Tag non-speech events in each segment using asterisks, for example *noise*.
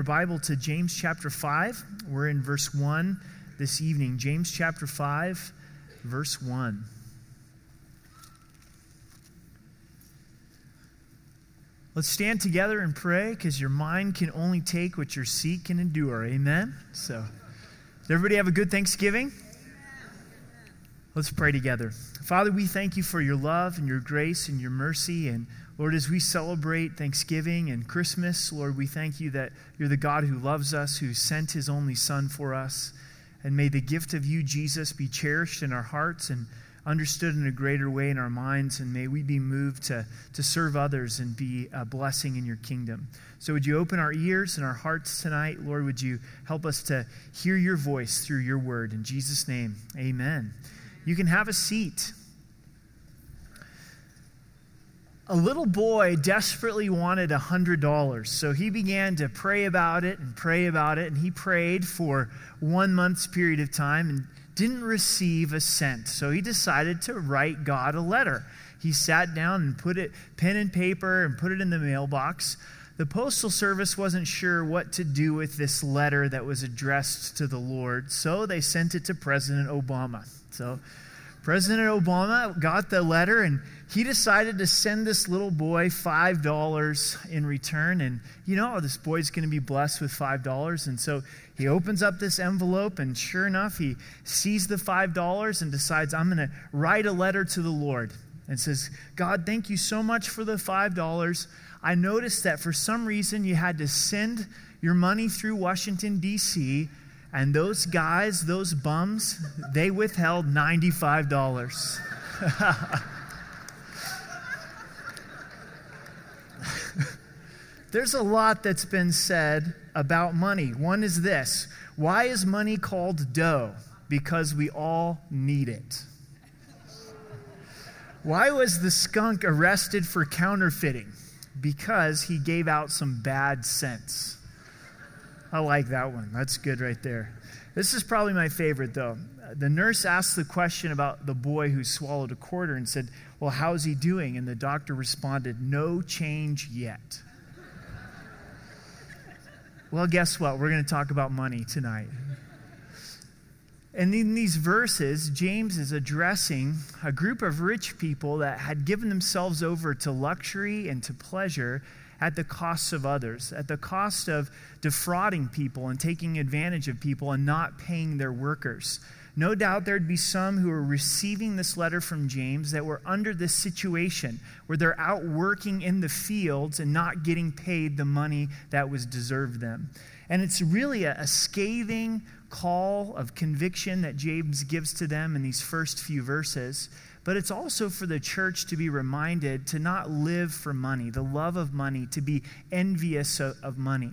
your Bible to James chapter 5. We're in verse 1 this evening. James chapter 5, verse 1. Let's stand together and pray because your mind can only take what your seat can endure. Amen? So, everybody have a good Thanksgiving? Let's pray together. Father, we thank you for your love and your grace and your mercy. And Lord, as we celebrate Thanksgiving and Christmas, Lord, we thank you that you're the God who loves us, who sent his only Son for us. And may the gift of you, Jesus, be cherished in our hearts and understood in a greater way in our minds. And may we be moved to, to serve others and be a blessing in your kingdom. So, would you open our ears and our hearts tonight? Lord, would you help us to hear your voice through your word? In Jesus' name, amen. You can have a seat. A little boy desperately wanted a $100, so he began to pray about it and pray about it, and he prayed for one month's period of time and didn't receive a cent. So he decided to write God a letter. He sat down and put it, pen and paper, and put it in the mailbox. The Postal Service wasn't sure what to do with this letter that was addressed to the Lord, so they sent it to President Obama. So President Obama got the letter and he decided to send this little boy $5 in return. And you know, this boy's going to be blessed with $5. And so he opens up this envelope, and sure enough, he sees the $5 and decides, I'm going to write a letter to the Lord. And says, God, thank you so much for the $5. I noticed that for some reason you had to send your money through Washington, D.C., and those guys, those bums, they withheld $95. *laughs* There's a lot that's been said about money. One is this Why is money called dough? Because we all need it. Why was the skunk arrested for counterfeiting? Because he gave out some bad cents. I like that one. That's good right there. This is probably my favorite, though. The nurse asked the question about the boy who swallowed a quarter and said, Well, how's he doing? And the doctor responded, No change yet. well, guess what? We're going to talk about money tonight. And in these verses, James is addressing a group of rich people that had given themselves over to luxury and to pleasure at the cost of others, at the cost of defrauding people and taking advantage of people and not paying their workers. No doubt there'd be some who are receiving this letter from James that were under this situation where they're out working in the fields and not getting paid the money that was deserved them. And it's really a, a scathing call of conviction that James gives to them in these first few verses but it's also for the church to be reminded to not live for money, the love of money, to be envious of, money.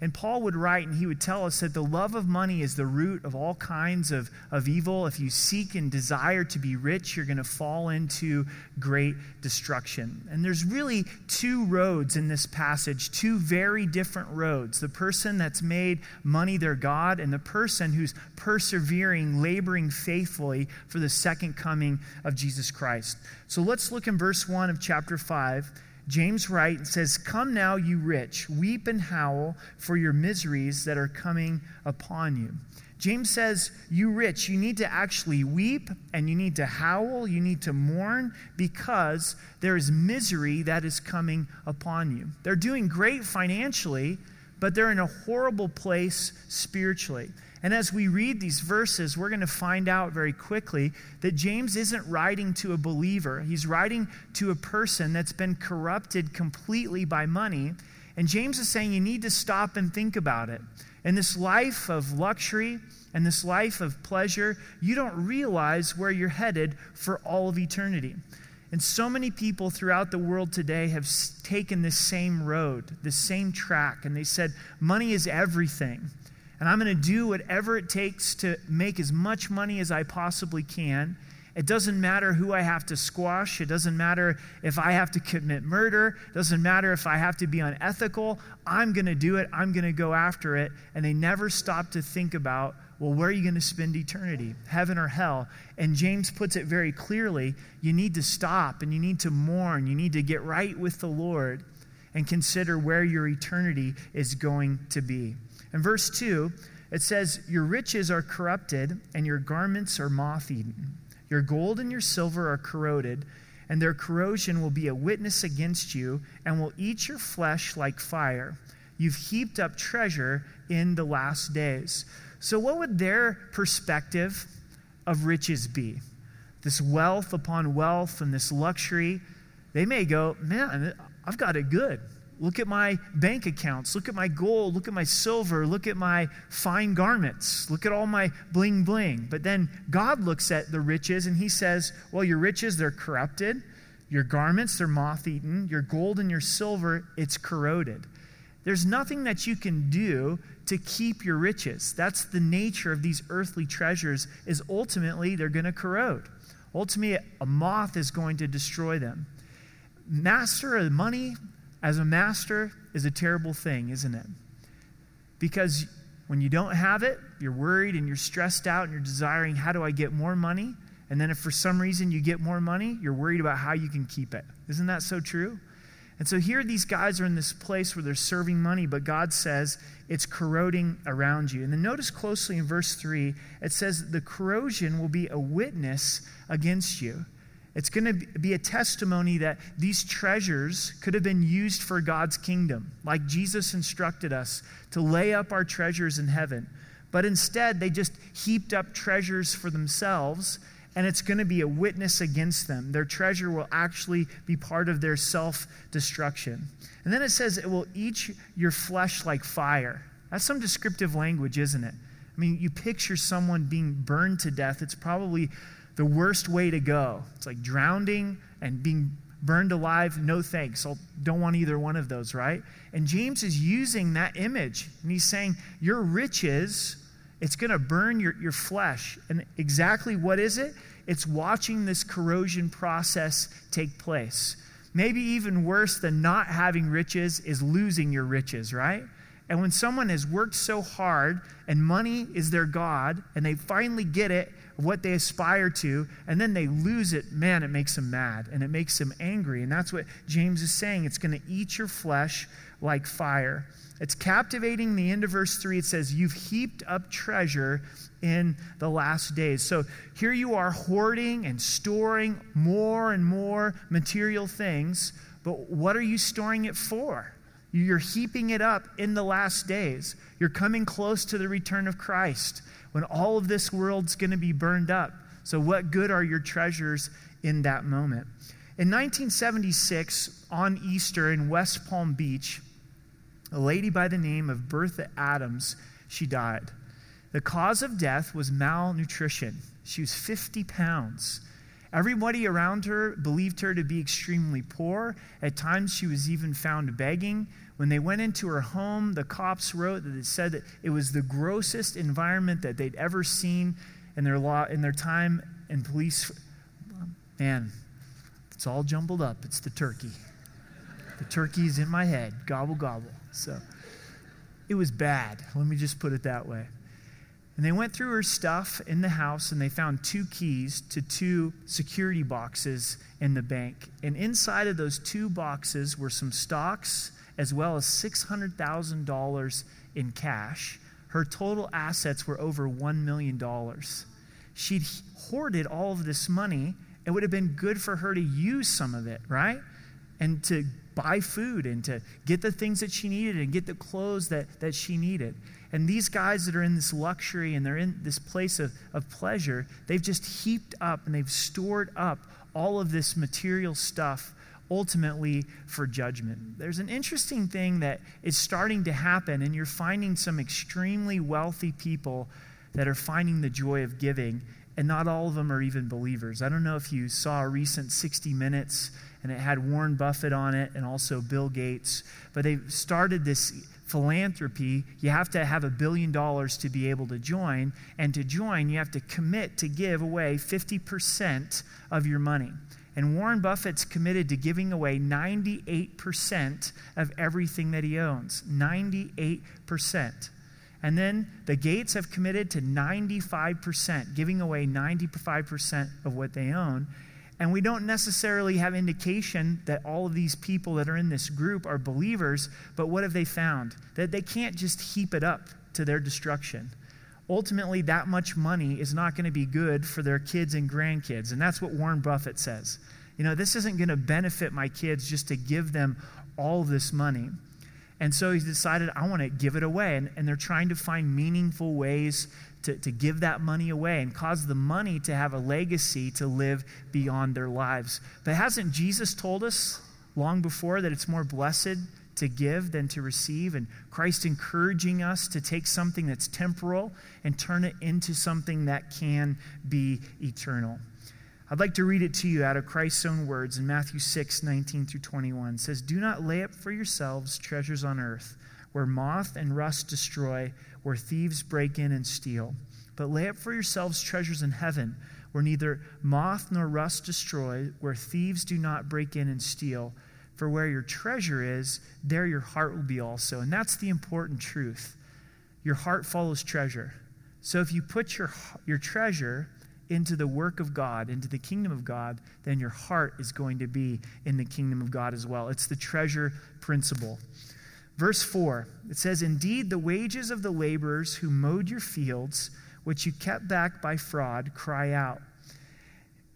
And Paul would write and he would tell us that the love of money is the root of all kinds of, of evil. If you seek and desire to be rich, you're going to fall into great destruction. And there's really two roads in this passage, two very different roads. The person that's made money their God, and the person who's persevering, laboring faithfully for the second coming of Jesus Christ. So let's look in verse 1 of chapter 5 James writes says, Come now, you rich, weep and howl for your miseries that are coming upon you. James says, You rich, you need to actually weep and you need to howl, you need to mourn because there is misery that is coming upon you. They're doing great financially, but they're in a horrible place spiritually. And as we read these verses, we're going to find out very quickly that James isn't writing to a believer. He's writing to a person that's been corrupted completely by money. And James is saying you need to stop and think about it. In this life of luxury and this life of pleasure, you don't realize where you're headed for all of eternity. And so many people throughout the world today have taken this same road, this same track, and they said, money is everything and I'm going to do whatever it takes to make as much money as I possibly can. It doesn't matter who I have to squash. It doesn't matter if I have to commit murder. It doesn't matter if I have to be unethical. I'm going to do it. I'm going to go after it. And they never stop to think about, well, where are you going to spend eternity? Heaven or hell? And James puts it very clearly you need to stop and you need to mourn. You need to get right with the Lord. and consider where your eternity is going to be. In verse 2, it says, Your riches are corrupted, and your garments are moth eaten. Your gold and your silver are corroded, and their corrosion will be a witness against you, and will eat your flesh like fire. You've heaped up treasure in the last days. So, what would their perspective of riches be? This wealth upon wealth and this luxury. They may go, Man, I've got it good. Look at my bank accounts. Look at my gold. Look at my silver. Look at my fine garments. Look at all my bling bling. But then God looks at the riches and he says, Well, your riches, they're corrupted. Your garments, they're moth eaten. Your gold and your silver, it's corroded. There's nothing that you can do to keep your riches. That's the nature of these earthly treasures is ultimately they're going to corrode. Ultimately a moth is going to destroy them. Master of money, as a master is a terrible thing, isn't it? Because when you don't have it, you're worried and you're stressed out and you're desiring, how do I get more money? And then if for some reason you get more money, you're worried about how you can keep it. Isn't that so true? And so here these guys are in this place where they're serving money, but God says it's corroding around you. And then notice closely in verse 3, it says the corrosion will be a witness against you. It's going to be a testimony that these treasures could have been used for God's kingdom, like Jesus instructed us to lay up our treasures in heaven. But instead, they just heaped up treasures for themselves, and it's going to be a witness against them. Their treasure will actually be part of their self destruction. And then it says, It will eat your flesh like fire. That's some descriptive language, isn't it? I mean, you picture someone being burned to death. It's probably the worst way to go. It's like drowning and being burned alive. No thanks. I don't want either one of those, right? And James is using that image. And he's saying, Your riches, it's going to burn your, your flesh. And exactly what is it? It's watching this corrosion process take place. Maybe even worse than not having riches is losing your riches, right? And when someone has worked so hard and money is their God and they finally get it, what they aspire to, and then they lose it, man, it makes them mad and it makes them angry. And that's what James is saying. It's going to eat your flesh like fire. It's captivating. The end of verse 3, it says, You've heaped up treasure in the last days. So here you are hoarding and storing more and more material things, but what are you storing it for? You're heaping it up in the last days. You're coming close to the return of Christ when all of this world's going to be burned up. So, what good are your treasures in that moment? In 1976, on Easter in West Palm Beach, a lady by the name of Bertha Adams, she died. The cause of death was malnutrition. She was 50 pounds. Everybody around her believed her to be extremely poor. At times, she was even found begging. When they went into her home, the cops wrote that it said that it was the grossest environment that they'd ever seen in their, law, in their time in police. Man, it's all jumbled up. It's the turkey. The turkey's in my head. Gobble, gobble. So it was bad. Let me just put it that way. And they went through her stuff in the house and they found two keys to two security boxes in the bank. And inside of those two boxes were some stocks as well as $600,000 in cash. Her total assets were over $1 million. She'd hoarded all of this money. It would have been good for her to use some of it, right? And to buy food and to get the things that she needed and get the clothes that, that she needed. And these guys that are in this luxury and they're in this place of, of pleasure, they've just heaped up and they've stored up all of this material stuff ultimately for judgment. There's an interesting thing that is starting to happen, and you're finding some extremely wealthy people that are finding the joy of giving, and not all of them are even believers. I don't know if you saw a recent 60 Minutes, and it had Warren Buffett on it and also Bill Gates, but they started this philanthropy, you have to have a billion dollars to be able to join. And to join, you have to commit to give away 50% of your money. And Warren Buffett's committed to giving away 98% of everything that he owns. 98%. And then the Gates have committed to 95%, giving away 95% of what they own. And we don't necessarily have indication that all of these people that are in this group are believers, but what have they found? That they can't just heap it up to their destruction. Ultimately, that much money is not going to be good for their kids and grandkids. And that's what Warren Buffett says. You know, this isn't going to benefit my kids just to give them all this money. And so he decided, I want to give it away. And, and they're trying to find meaningful ways to, to give that money away and cause the money to have a legacy to live beyond their lives. But hasn't Jesus told us long before that it's more blessed to give than to receive? And Christ encouraging us to take something that's temporal and turn it into something that can be eternal. I'd like to read it to you out of Christ's own words in Matthew 6, 19 through 21. It says, Do not lay up for yourselves treasures on earth, where moth and rust destroy, where thieves break in and steal. But lay up for yourselves treasures in heaven, where neither moth nor rust destroy, where thieves do not break in and steal. For where your treasure is, there your heart will be also. And that's the important truth. Your heart follows treasure. So if you put your, your treasure into the work of God, into the kingdom of God, then your heart is going to be in the kingdom of God as well. It's the treasure principle. Verse 4, it says, Indeed, the wages of the laborers who mowed your fields, which you kept back by fraud, cry out.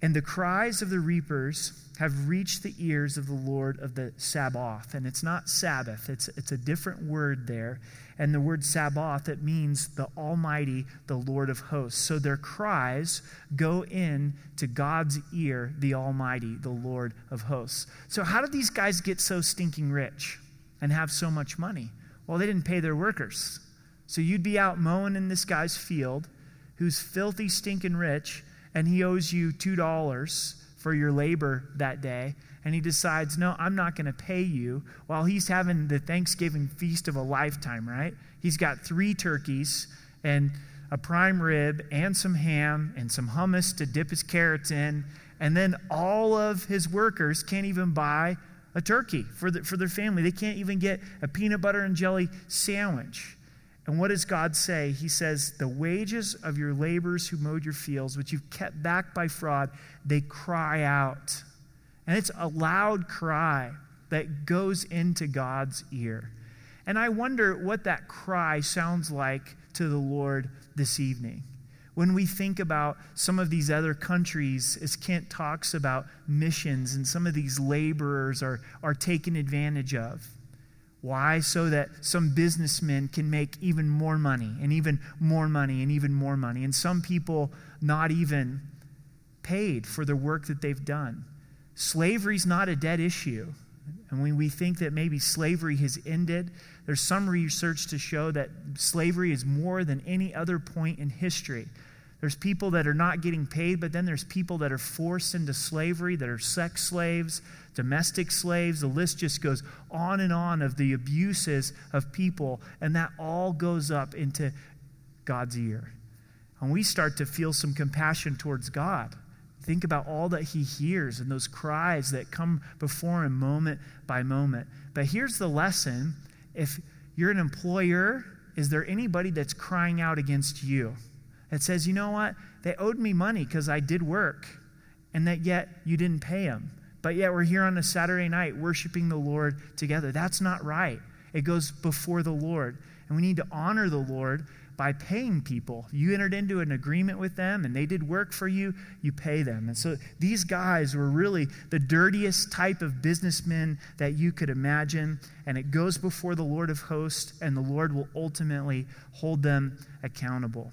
And the cries of the reapers have reached the ears of the Lord of the Sabaoth. And it's not Sabbath, it's, it's a different word there. And the word Sabaoth, it means the Almighty, the Lord of hosts. So their cries go in to God's ear, the Almighty, the Lord of hosts. So, how did these guys get so stinking rich and have so much money? Well, they didn't pay their workers. So you'd be out mowing in this guy's field who's filthy, stinking rich, and he owes you $2 for your labor that day and he decides, no, I'm not going to pay you while he's having the Thanksgiving feast of a lifetime, right? He's got three turkeys and a prime rib and some ham and some hummus to dip his carrots in. And then all of his workers can't even buy a turkey for, the, for their family. They can't even get a peanut butter and jelly sandwich. And what does God say? He says, The wages of your laborers who mowed your fields, which you've kept back by fraud, they cry out. And it's a loud cry that goes into God's ear. And I wonder what that cry sounds like to the Lord this evening. When we think about some of these other countries, as Kent talks about missions, and some of these laborers are, are taken advantage of. Why? So that some businessmen can make even more money, and even more money, and even more money. And some people not even paid for the work that they've done. Slavery's not a dead issue. And when we think that maybe slavery has ended, there's some research to show that slavery is more than any other point in history. There's people that are not getting paid, but then there's people that are forced into slavery, that are sex slaves, domestic slaves. The list just goes on and on of the abuses of people, and that all goes up into God's ear. And we start to feel some compassion towards God. Think about all that he hears and those cries that come before him moment by moment. But here's the lesson if you're an employer, is there anybody that's crying out against you? That says, you know what? They owed me money because I did work, and that yet you didn't pay them. But yet we're here on a Saturday night worshiping the Lord together. That's not right. It goes before the Lord. And we need to honor the Lord by paying people. You entered into an agreement with them and they did work for you, you pay them. And so these guys were really the dirtiest type of businessmen that you could imagine. And it goes before the Lord of hosts, and the Lord will ultimately hold them accountable.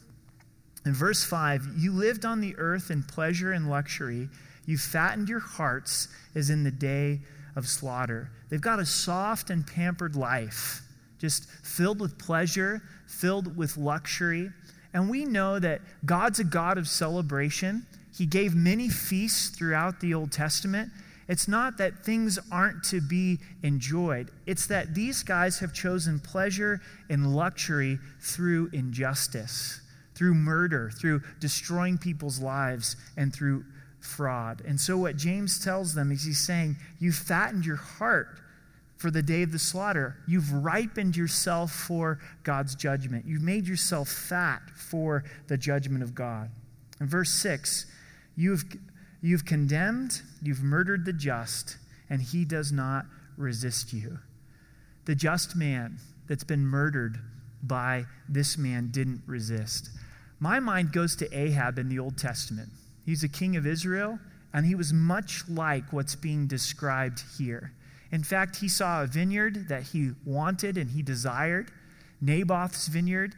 In verse 5, you lived on the earth in pleasure and luxury. You fattened your hearts as in the day of slaughter. They've got a soft and pampered life, just filled with pleasure, filled with luxury. And we know that God's a God of celebration. He gave many feasts throughout the Old Testament. It's not that things aren't to be enjoyed, it's that these guys have chosen pleasure and luxury through injustice, through murder, through destroying people's lives, and through fraud. And so, what James tells them is he's saying, You fattened your heart for the day of the slaughter. You've ripened yourself for God's judgment. You've made yourself fat for the judgment of God. In verse 6, you've You've condemned, you've murdered the just, and he does not resist you. The just man that's been murdered by this man didn't resist. My mind goes to Ahab in the Old Testament. He's a king of Israel, and he was much like what's being described here. In fact, he saw a vineyard that he wanted and he desired, Naboth's vineyard,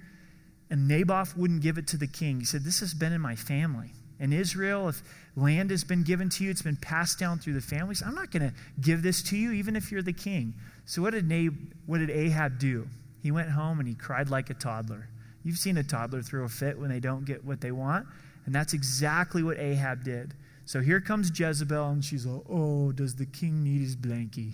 and Naboth wouldn't give it to the king. He said, This has been in my family. In Israel, if land has been given to you, it's been passed down through the families. I'm not going to give this to you, even if you're the king. So, what did, Nab- what did Ahab do? He went home and he cried like a toddler. You've seen a toddler throw a fit when they don't get what they want, and that's exactly what Ahab did. So here comes Jezebel, and she's like, Oh, does the king need his blankie?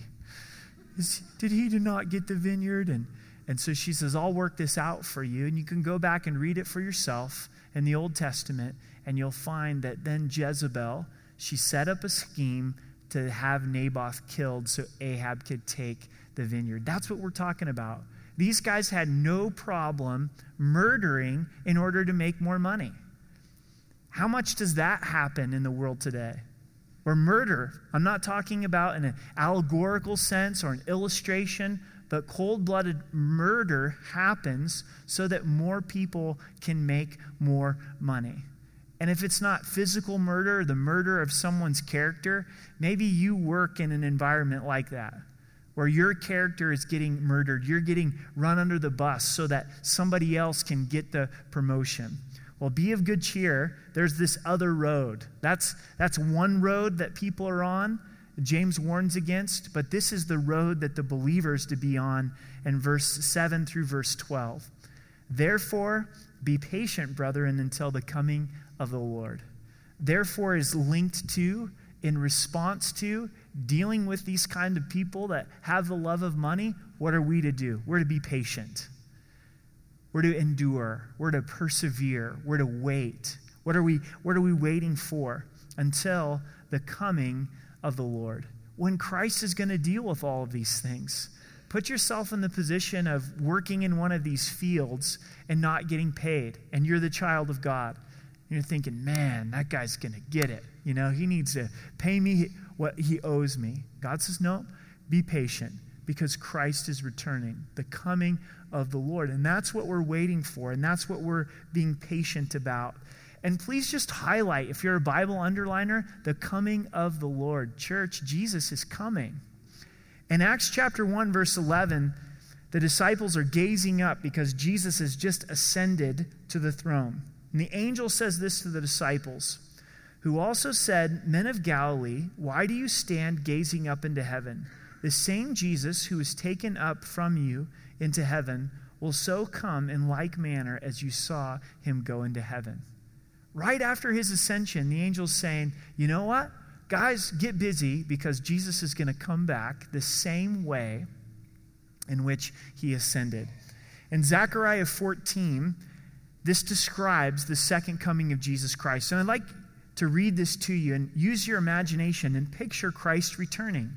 Is, did he do not get the vineyard? And, and so she says, I'll work this out for you. And you can go back and read it for yourself in the Old Testament, and you'll find that then Jezebel, she set up a scheme to have Naboth killed so Ahab could take the vineyard. That's what we're talking about. These guys had no problem murdering in order to make more money. How much does that happen in the world today? Or murder, I'm not talking about in an allegorical sense or an illustration, but cold blooded murder happens so that more people can make more money. And if it's not physical murder, the murder of someone's character, maybe you work in an environment like that where your character is getting murdered. You're getting run under the bus so that somebody else can get the promotion. Well, be of good cheer. There's this other road. That's, that's one road that people are on. James warns against, but this is the road that the believers to be on in verse 7 through verse 12. Therefore, be patient, brethren, until the coming of the Lord. Therefore is linked to, in response to, dealing with these kind of people that have the love of money. What are we to do? We're to be patient. We're to endure. We're to persevere. We're to wait. What are we, what are we waiting for? Until the coming of the Lord. When Christ is going to deal with all of these things. Put yourself in the position of working in one of these fields and not getting paid, and you're the child of God. You're thinking, man, that guy's going to get it. You know, he needs to pay me what he owes me. God says, no, be patient because Christ is returning, the coming of the Lord. And that's what we're waiting for, and that's what we're being patient about. And please just highlight, if you're a Bible underliner, the coming of the Lord. Church, Jesus is coming. In Acts chapter 1, verse 11, the disciples are gazing up because Jesus has just ascended to the throne. And the angel says this to the disciples, who also said, Men of Galilee, why do you stand gazing up into heaven? The same Jesus who was taken up from you into heaven will so come in like manner as you saw him go into heaven. Right after his ascension, the angel's saying, You know what? Guys, get busy because Jesus is going to come back the same way in which he ascended. In Zechariah 14, this describes the second coming of Jesus Christ. And I'd like to read this to you and use your imagination and picture Christ returning.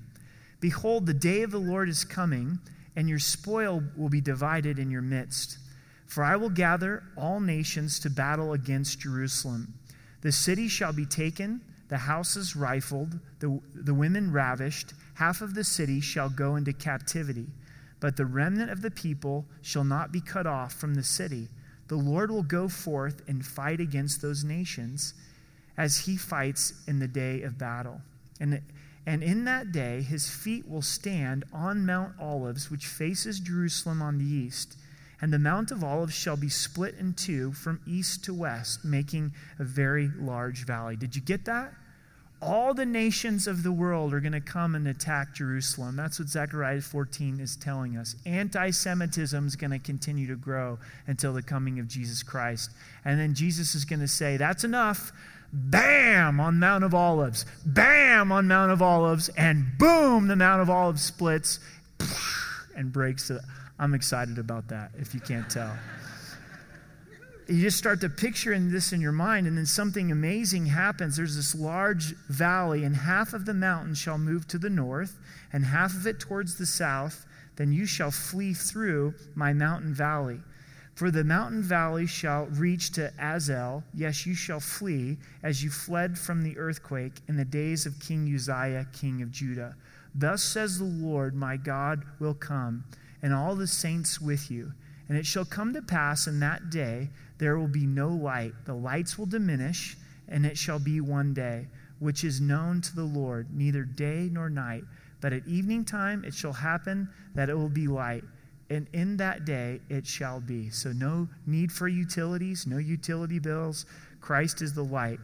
Behold, the day of the Lord is coming, and your spoil will be divided in your midst. For I will gather all nations to battle against Jerusalem. The city shall be taken, the houses rifled, the, the women ravished. Half of the city shall go into captivity, but the remnant of the people shall not be cut off from the city. The Lord will go forth and fight against those nations as he fights in the day of battle. And, and in that day, his feet will stand on Mount Olives, which faces Jerusalem on the east and the Mount of Olives shall be split in two from east to west, making a very large valley. Did you get that? All the nations of the world are going to come and attack Jerusalem. That's what Zechariah 14 is telling us. Anti Semitism is going to continue to grow until the coming of Jesus Christ. And then Jesus is going to say, That's enough. Bam on Mount of Olives. Bam on Mount of Olives. And boom, the Mount of Olives splits and breaks. I'm excited about that, if you can't tell. You just start to picture this in your mind, and then something amazing happens. There's this large valley, and half of the mountain shall move to the north, and half of it towards the south. Then you shall flee through my mountain valley. For the mountain valley shall reach to Azal. Yes, you shall flee as you fled from the earthquake in the days of King Uzziah, king of Judah. Thus says the Lord, my God will come, and all the saints with you. And it shall come to pass in that day there will be no light. The lights will diminish, and it shall be one day, which is known to the Lord, neither day nor night. But at evening time it shall happen that it will be light and in that day it shall be. So, no need for utilities, no utility bills. Christ is the light.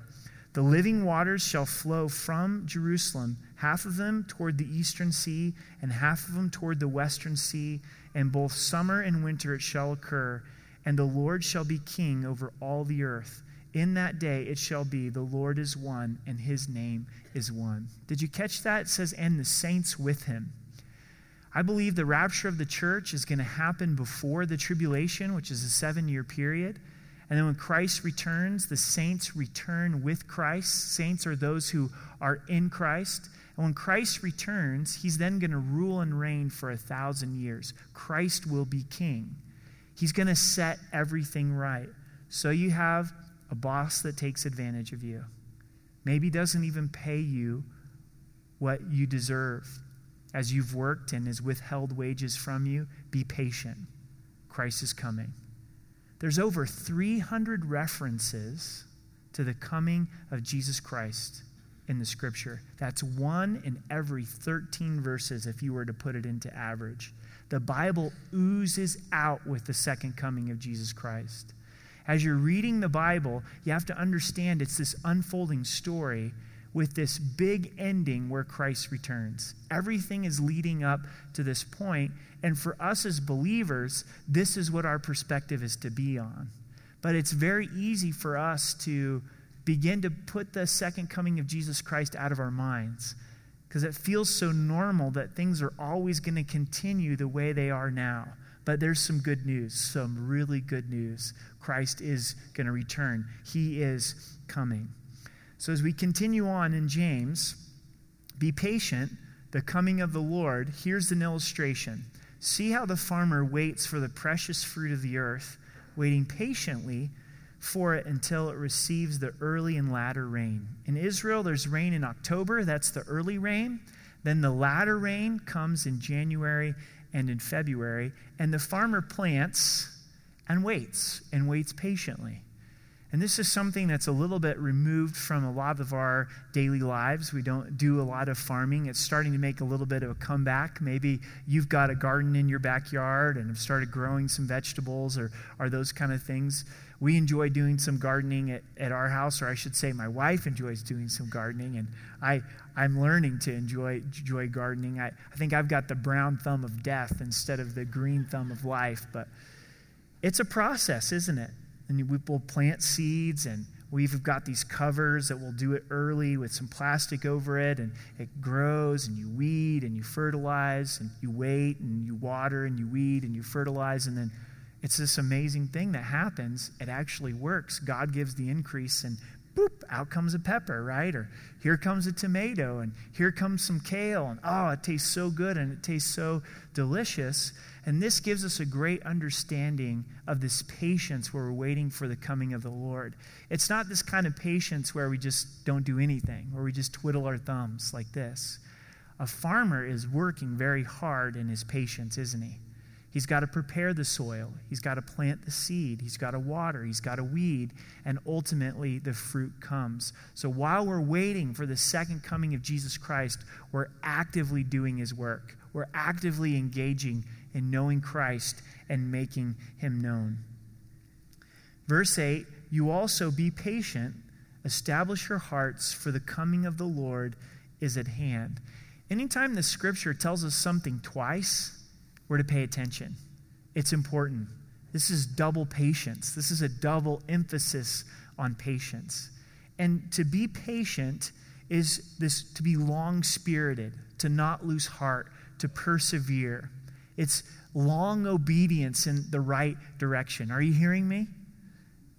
The living waters shall flow from Jerusalem, half of them toward the eastern sea, and half of them toward the western sea. And both summer and winter it shall occur. And the Lord shall be king over all the earth. In that day it shall be, the Lord is one, and his name is one. Did you catch that? It says, and the saints with him. I believe the rapture of the church is going to happen before the tribulation, which is a seven year period. And then when Christ returns, the saints return with Christ. Saints are those who are in Christ. And when Christ returns, he's then going to rule and reign for a thousand years. Christ will be king. He's going to set everything right. So you have a boss that takes advantage of you, maybe doesn't even pay you what you deserve as you've worked and has withheld wages from you, be patient. Christ is coming. There's over 300 references to the coming of Jesus Christ in the scripture. That's one in every 13 verses if you were to put it into average. The Bible oozes out with the second coming of Jesus Christ. As you're reading the Bible, you have to understand it's this unfolding story with this big ending where Christ returns. Everything is leading up to this point, and for us as believers, this is what our perspective is to be on. But it's very easy for us to begin to put the second coming of Jesus Christ out of our minds because it feels so normal that things are always going to continue the way they are now. But there's some good news, some really good news. Christ is going to return, He is coming. So, as we continue on in James, be patient, the coming of the Lord. Here's an illustration. See how the farmer waits for the precious fruit of the earth, waiting patiently for it until it receives the early and latter rain. In Israel, there's rain in October, that's the early rain. Then the latter rain comes in January and in February, and the farmer plants and waits and waits patiently. And this is something that's a little bit removed from a lot of our daily lives. We don't do a lot of farming. It's starting to make a little bit of a comeback. Maybe you've got a garden in your backyard and have started growing some vegetables or, or those kind of things. We enjoy doing some gardening at, at our house, or I should say, my wife enjoys doing some gardening, and I, I'm learning to enjoy, enjoy gardening. I, I think I've got the brown thumb of death instead of the green thumb of life, but it's a process, isn't it? And we will plant seeds and we've got these covers that will do it early with some plastic over it and it grows and you weed and you fertilize and you wait and you water and you weed and you fertilize and then it's this amazing thing that happens. It actually works. God gives the increase and boop out comes a pepper right? Or here comes a tomato and here comes some kale and oh it tastes so good and it tastes so delicious and this gives us a great understanding of this patience where we're waiting for the coming of the Lord. It's not this kind of patience where we just don't do anything, where we just twiddle our thumbs like this. A farmer is working very hard in his patience, isn't he? He's got to prepare the soil. He's got to plant the seed. He's got to water. He's got to weed. And ultimately, the fruit comes. So while we're waiting for the second coming of Jesus Christ, we're actively doing his work. We're actively engaging in knowing Christ and making him known. Verse 8 You also be patient, establish your hearts, for the coming of the Lord is at hand. Anytime the scripture tells us something twice, we're to pay attention. It's important. This is double patience. This is a double emphasis on patience. And to be patient is this to be long spirited, to not lose heart, to persevere. It's long obedience in the right direction. Are you hearing me?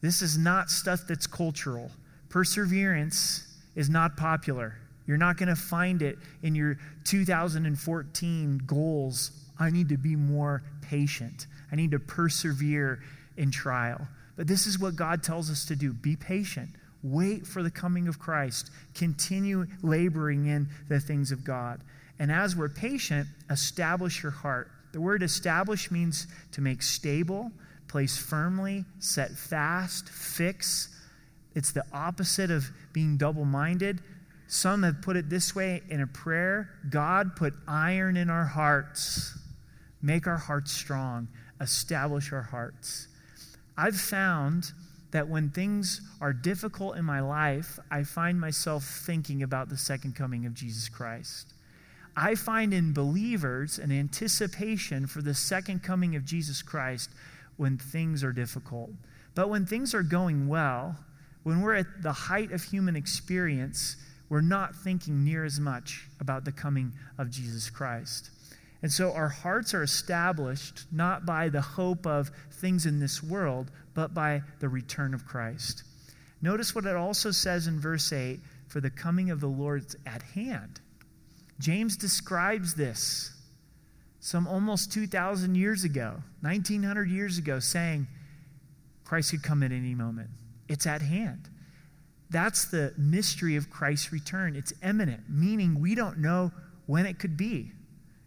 This is not stuff that's cultural. Perseverance is not popular. You're not going to find it in your 2014 goals. I need to be more patient. I need to persevere in trial. But this is what God tells us to do be patient. Wait for the coming of Christ. Continue laboring in the things of God. And as we're patient, establish your heart. The word establish means to make stable, place firmly, set fast, fix. It's the opposite of being double minded. Some have put it this way in a prayer God, put iron in our hearts, make our hearts strong, establish our hearts. I've found that when things are difficult in my life, I find myself thinking about the second coming of Jesus Christ. I find in believers an anticipation for the second coming of Jesus Christ when things are difficult. But when things are going well, when we're at the height of human experience, we're not thinking near as much about the coming of Jesus Christ. And so our hearts are established not by the hope of things in this world, but by the return of Christ. Notice what it also says in verse 8 for the coming of the Lord's at hand. James describes this some almost 2,000 years ago, 1,900 years ago, saying Christ could come at any moment. It's at hand. That's the mystery of Christ's return. It's imminent, meaning we don't know when it could be.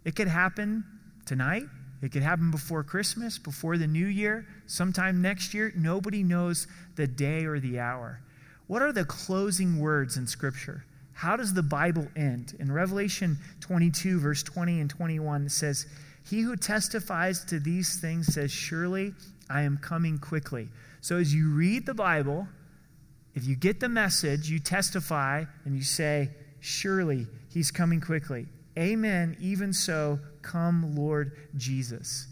It could happen tonight. It could happen before Christmas, before the new year, sometime next year. Nobody knows the day or the hour. What are the closing words in Scripture? How does the Bible end? In Revelation 22, verse 20 and 21, it says, He who testifies to these things says, Surely I am coming quickly. So as you read the Bible, if you get the message, you testify and you say, Surely he's coming quickly. Amen. Even so, come, Lord Jesus.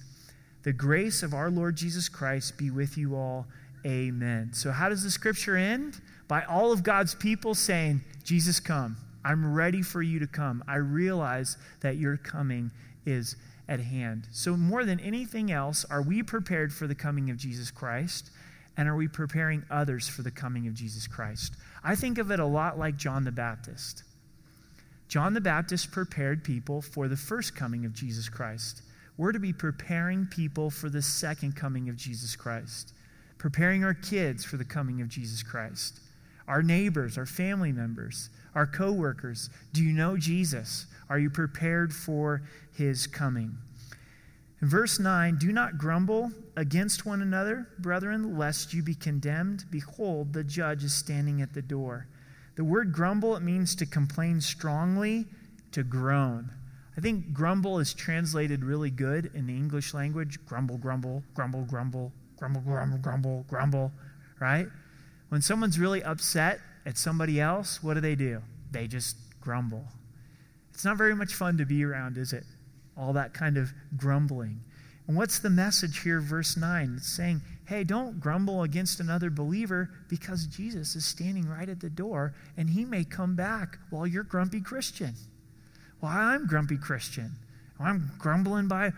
The grace of our Lord Jesus Christ be with you all. Amen. So, how does the scripture end? By all of God's people saying, Jesus, come. I'm ready for you to come. I realize that your coming is at hand. So, more than anything else, are we prepared for the coming of Jesus Christ? And are we preparing others for the coming of Jesus Christ? I think of it a lot like John the Baptist. John the Baptist prepared people for the first coming of Jesus Christ. We're to be preparing people for the second coming of Jesus Christ, preparing our kids for the coming of Jesus Christ, our neighbors, our family members, our coworkers. Do you know Jesus? Are you prepared for his coming? In verse 9, do not grumble against one another, brethren, lest you be condemned. Behold, the judge is standing at the door. The word grumble, it means to complain strongly, to groan. I think grumble is translated really good in the English language. Grumble, grumble, grumble, grumble, grumble, grumble, grumble, grumble, right? When someone's really upset at somebody else, what do they do? They just grumble. It's not very much fun to be around, is it? All that kind of grumbling. And what's the message here, verse 9? It's saying, hey, don't grumble against another believer because Jesus is standing right at the door and he may come back while you're grumpy Christian. Well, I'm grumpy Christian. I'm grumbling by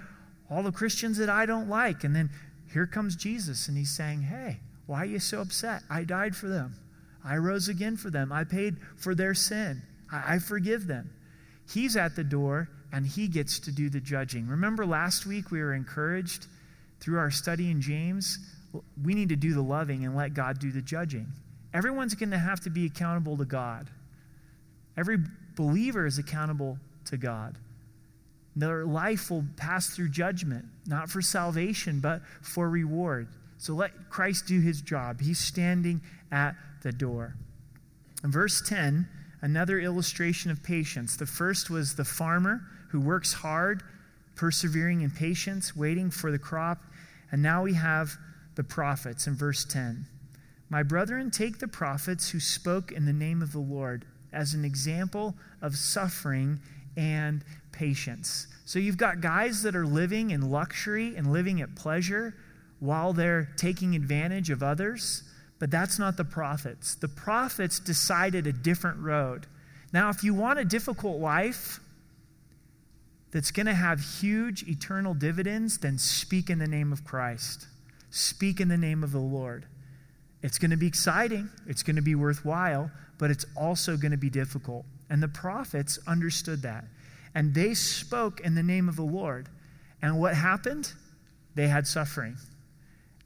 all the Christians that I don't like. And then here comes Jesus and he's saying, hey, why are you so upset? I died for them. I rose again for them. I paid for their sin. I, I forgive them. He's at the door and he gets to do the judging. Remember last week we were encouraged through our study in James? We need to do the loving and let God do the judging. Everyone's going to have to be accountable to God. Every believer is accountable to God. Their life will pass through judgment, not for salvation, but for reward. So let Christ do his job. He's standing at the door. In verse 10, another illustration of patience. The first was the farmer who works hard, persevering in patience, waiting for the crop. And now we have the prophets in verse 10. My brethren, take the prophets who spoke in the name of the Lord as an example of suffering and patience. So you've got guys that are living in luxury and living at pleasure while they're taking advantage of others, but that's not the prophets. The prophets decided a different road. Now, if you want a difficult life, that's going to have huge eternal dividends, then speak in the name of Christ. Speak in the name of the Lord. It's going to be exciting, it's going to be worthwhile, but it's also going to be difficult. And the prophets understood that. And they spoke in the name of the Lord. And what happened? They had suffering.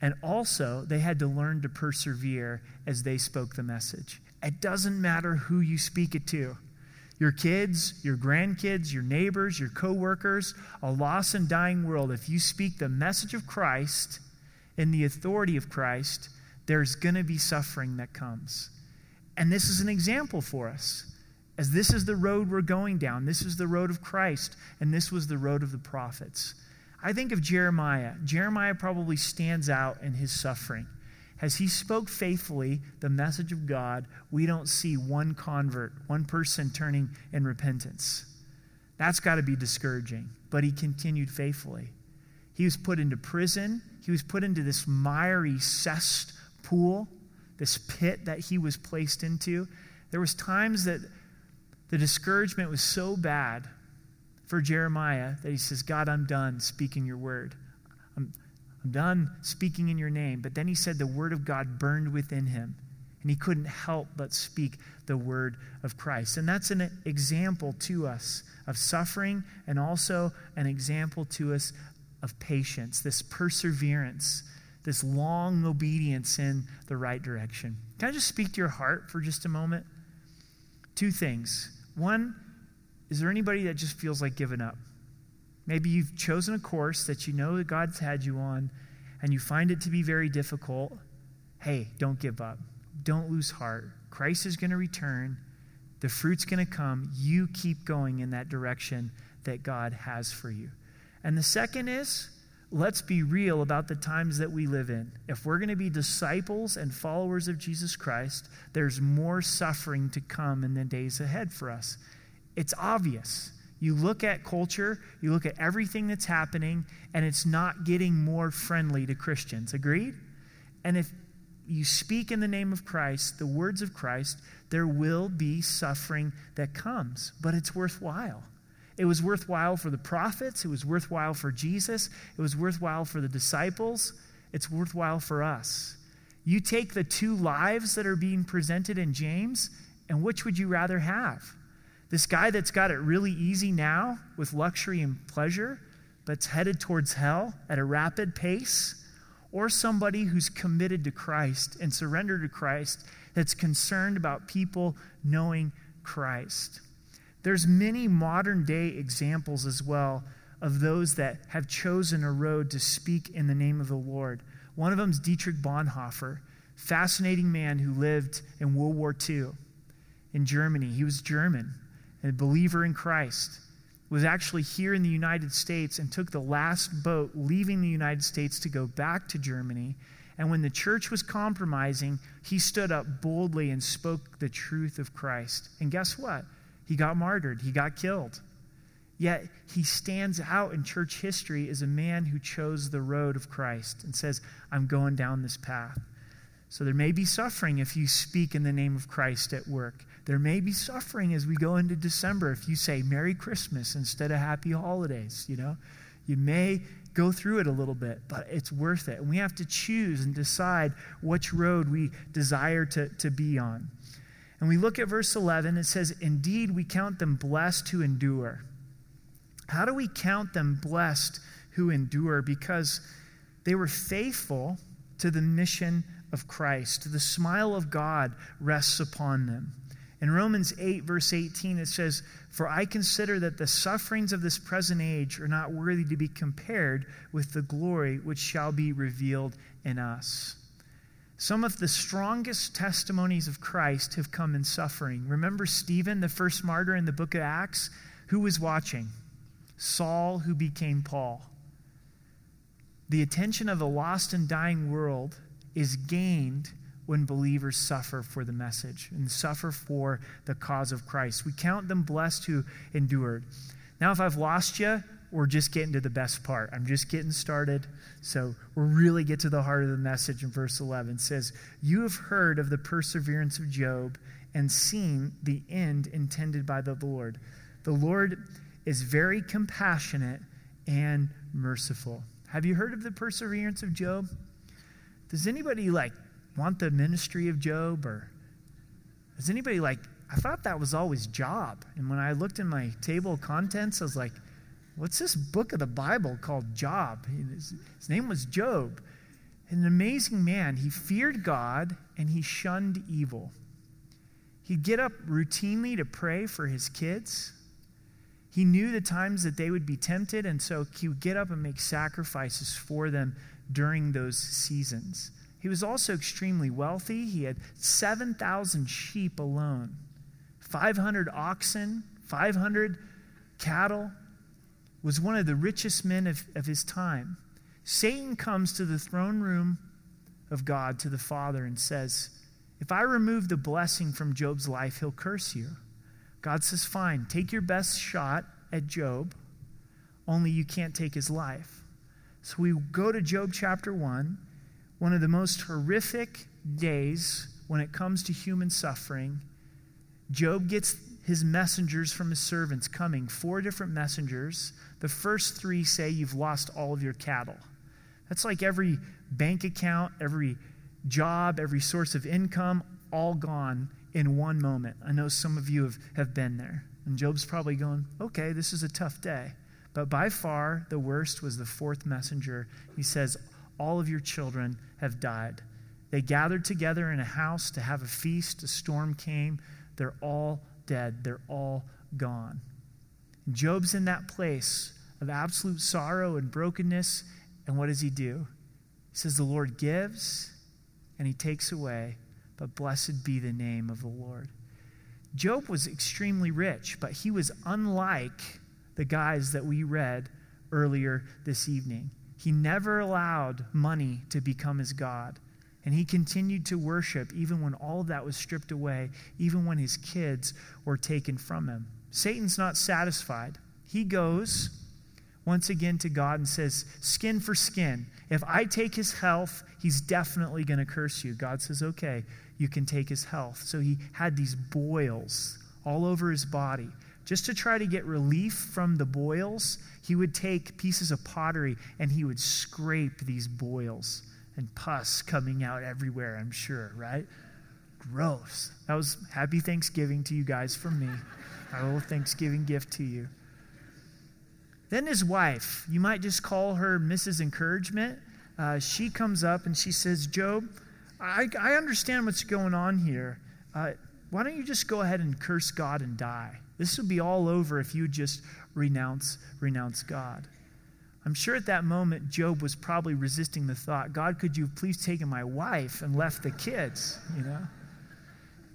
And also, they had to learn to persevere as they spoke the message. It doesn't matter who you speak it to your kids, your grandkids, your neighbors, your coworkers, a lost and dying world. If you speak the message of Christ in the authority of Christ, there's going to be suffering that comes. And this is an example for us. As this is the road we're going down, this is the road of Christ, and this was the road of the prophets. I think of Jeremiah. Jeremiah probably stands out in his suffering. As he spoke faithfully the message of God, we don't see one convert, one person turning in repentance. That's got to be discouraging. But he continued faithfully. He was put into prison, he was put into this miry cesspool, this pit that he was placed into. There was times that the discouragement was so bad for Jeremiah that he says, God, I'm done speaking your word. I'm, I'm done speaking in your name. But then he said the word of God burned within him, and he couldn't help but speak the word of Christ. And that's an example to us of suffering and also an example to us of patience, this perseverance, this long obedience in the right direction. Can I just speak to your heart for just a moment? Two things. One, is there anybody that just feels like giving up? Maybe you've chosen a course that you know that God's had you on and you find it to be very difficult. Hey, don't give up. Don't lose heart. Christ is going to return. The fruit's going to come. You keep going in that direction that God has for you. And the second is, let's be real about the times that we live in. If we're going to be disciples and followers of Jesus Christ, there's more suffering to come in the days ahead for us. It's obvious. You look at culture, you look at everything that's happening, and it's not getting more friendly to Christians. Agreed? And if you speak in the name of Christ, the words of Christ, there will be suffering that comes, but it's worthwhile. It was worthwhile for the prophets, it was worthwhile for Jesus, it was worthwhile for the disciples, it's worthwhile for us. You take the two lives that are being presented in James, and which would you rather have? This guy that's got it really easy now with luxury and pleasure, but's headed towards hell at a rapid pace, or somebody who's committed to Christ and surrendered to Christ that's concerned about people knowing Christ. There's many modern day examples as well of those that have chosen a road to speak in the name of the Lord. One of them is Dietrich Bonhoeffer, fascinating man who lived in World War II in Germany. He was German a believer in Christ, was actually here in the United States and took the last boat leaving the United States to go back to Germany. And when the church was compromising, he stood up boldly and spoke the truth of Christ. And guess what? He got martyred, he got killed. Yet he stands out in church history as a man who chose the road of Christ and says, I'm going down this path. So there may be suffering if you speak in the name of Christ at work. There may be suffering as we go into December if you say Merry Christmas instead of Happy Holidays, you know. You may go through it a little bit, but it's worth it. And we have to choose and decide which road we desire to, to be on. And we look at verse 11, it says, Indeed, we count them blessed who endure. How do we count them blessed who endure? Because they were faithful to the mission of Christ. The smile of God rests upon them. In Romans 8, verse 18, it says, For I consider that the sufferings of this present age are not worthy to be compared with the glory which shall be revealed in us. Some of the strongest testimonies of Christ have come in suffering. Remember Stephen, the first martyr in the book of Acts? Who was watching? Saul, who became Paul. The attention of a lost and dying world is gained when believers suffer for the message and suffer for the cause of Christ. We count them blessed who endured. Now, if I've lost you, we're just getting to the best part. I'm just getting started. So we'll really get to the heart of the message in verse 11. It says, You have heard of the perseverance of Job and seen the end intended by the Lord. The Lord is very compassionate and merciful. Have you heard of the perseverance of Job? Does anybody like want the ministry of Job? Or is anybody like, I thought that was always Job. And when I looked in my table of contents, I was like, what's this book of the Bible called Job? His, his name was Job. An amazing man. He feared God and he shunned evil. He'd get up routinely to pray for his kids. He knew the times that they would be tempted, and so he would get up and make sacrifices for them during those seasons. He was also extremely wealthy. He had 7,000 sheep alone, 500 oxen, 500 cattle, was one of the richest men of, of his time. Satan comes to the throne room of God, to the Father, and says, If I remove the blessing from Job's life, he'll curse you. God says, Fine, take your best shot at Job, only you can't take his life. So we go to Job chapter 1, one of the most horrific days when it comes to human suffering. Job gets his messengers from his servants coming, four different messengers. The first three say, You've lost all of your cattle. That's like every bank account, every job, every source of income, all gone in one moment. I know some of you have, have been there. And Job's probably going, okay, this is a tough day. But by far, the worst was the fourth messenger. He says, All of your children have died. They gathered together in a house to have a feast. A storm came. They're all dead. They're all gone. Job's in that place of absolute sorrow and brokenness. And what does he do? He says, The Lord gives and he takes away but blessed be the name of the Lord. Job was extremely rich, but he was unlike the guys that we read earlier this evening. He never allowed money to become his God. And he continued to worship even when all of that was stripped away, even when his kids were taken from him. Satan's not satisfied. He goes once again to God and says, Skin for skin. If I take his health, he's definitely going to curse you. God says, Okay, you can take his health. So he had these boils all over his body. Just to try to get relief from the boils, he would take pieces of pottery and he would scrape these boils and pus coming out everywhere, I'm sure, right? Gross. That was happy Thanksgiving to you guys from me. Our little Thanksgiving gift to you. Then his wife, you might just call her Mrs. Encouragement. Uh, she comes up and she says, Job, I, I understand what's going on here. Uh, why don't you just go ahead and curse God and die? This would be all over if you just renounce renounce God. I'm sure at that moment Job was probably resisting the thought, God, could you please taken my wife and left the kids, you know?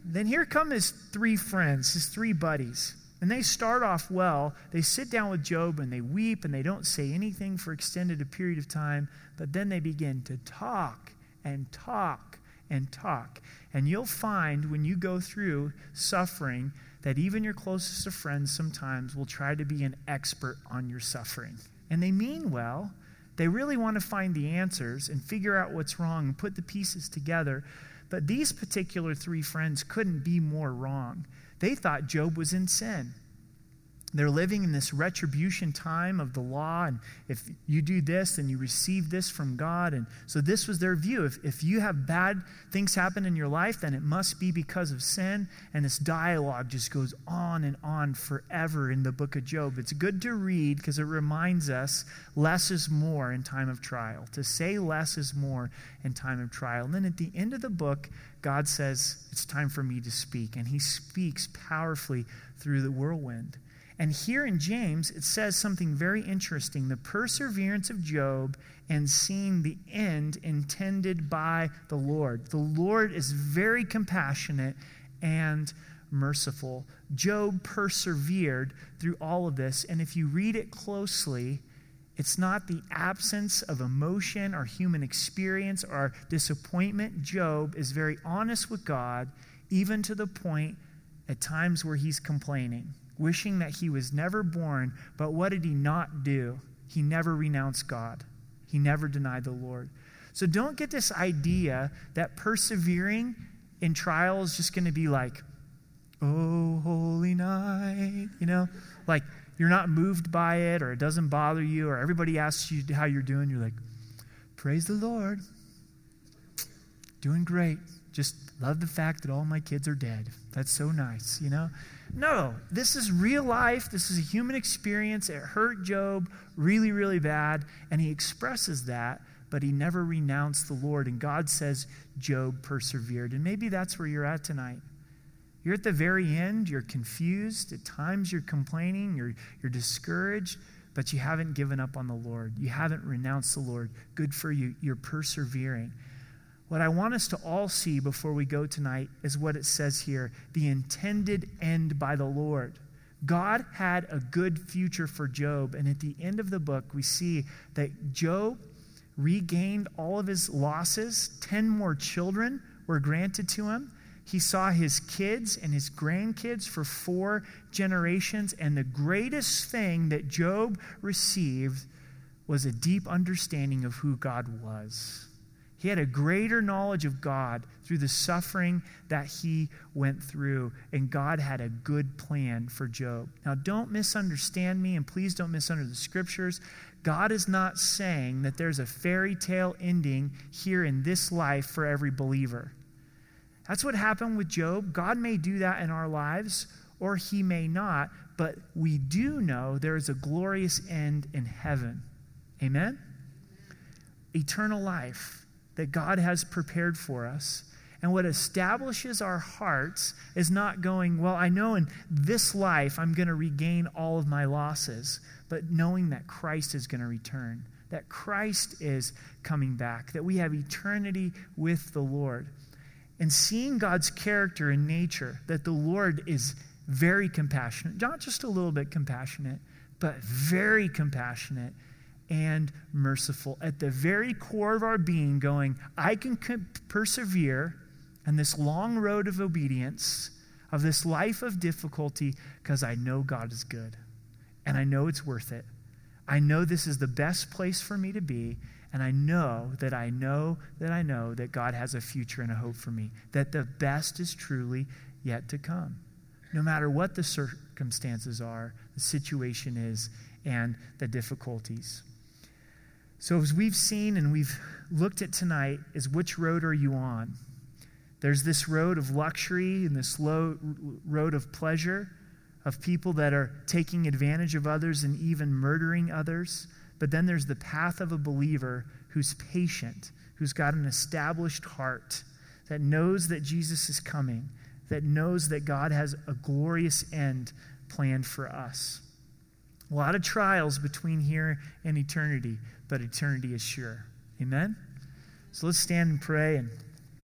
Then here come his three friends, his three buddies. And they start off well. They sit down with Job and they weep and they don't say anything for extended a period of time, but then they begin to talk and talk and talk. And you'll find when you go through suffering that even your closest of friends sometimes will try to be an expert on your suffering. And they mean well. They really want to find the answers and figure out what's wrong and put the pieces together. But these particular three friends couldn't be more wrong. They thought Job was in sin. They're living in this retribution time of the law, and if you do this, then you receive this from God. And so, this was their view. If, if you have bad things happen in your life, then it must be because of sin. And this dialogue just goes on and on forever in the book of Job. It's good to read because it reminds us less is more in time of trial. To say less is more in time of trial. And then at the end of the book, God says, It's time for me to speak. And he speaks powerfully through the whirlwind. And here in James, it says something very interesting the perseverance of Job and seeing the end intended by the Lord. The Lord is very compassionate and merciful. Job persevered through all of this. And if you read it closely, it's not the absence of emotion or human experience or disappointment. Job is very honest with God, even to the point at times where he's complaining wishing that he was never born. But what did he not do? He never renounced God, he never denied the Lord. So don't get this idea that persevering in trial is just going to be like, oh, holy night, you know? Like you're not moved by it or it doesn't bother you or everybody asks you how you're doing. You're like, praise the Lord. Doing great. Just love the fact that all my kids are dead. That's so nice, you know? No, this is real life. This is a human experience. It hurt Job really, really bad, and he expresses that. but he never renounced the Lord. And God says Job persevered. And maybe that's where you're at tonight. You're at the very end, you're confused, at times you're complaining, you're, you're discouraged, but you haven't given up on the Lord. You haven't renounced the Lord. Good for you. You're persevering. What I want us to all see before we go tonight is what it says here the intended end by the Lord. God had a good future for Job. And at the end of the book, we see that Job regained all of his losses. Ten more children were granted to him. He saw his kids and his grandkids for four generations. And the greatest thing that Job received was a deep understanding of who God was. He had a greater knowledge of God through the suffering that he went through, and God had a good plan for Job. Now, don't misunderstand me, and please don't misunderstand the scriptures. God is not saying that there's a fairy tale ending here in this life for every believer. That's what happened with Job. God may do that in our lives, or he may not, but we do know there is a glorious end in heaven. Amen? Eternal life that God has prepared for us. And what establishes our hearts is not going, well, I know in this life I'm going to regain all of my losses, but knowing that Christ is going to return, that Christ is coming back, that we have eternity with the Lord. And seeing God's character and nature, that the Lord is very compassionate, not just a little bit compassionate, but very compassionate and merciful. At the very core of our being, going, I can persevere in this long road of obedience, of this life of difficulty, because I know God is good. And I know it's worth it. I know this is the best place for me to be. And I know that I know that I know that God has a future and a hope for me, that the best is truly yet to come. No matter what the circumstances are, the situation is, and the difficulties. So, as we've seen and we've looked at tonight, is which road are you on? There's this road of luxury and this low road of pleasure, of people that are taking advantage of others and even murdering others. But then there's the path of a believer who's patient, who's got an established heart, that knows that Jesus is coming, that knows that God has a glorious end planned for us. A lot of trials between here and eternity, but eternity is sure. Amen? So let's stand and pray and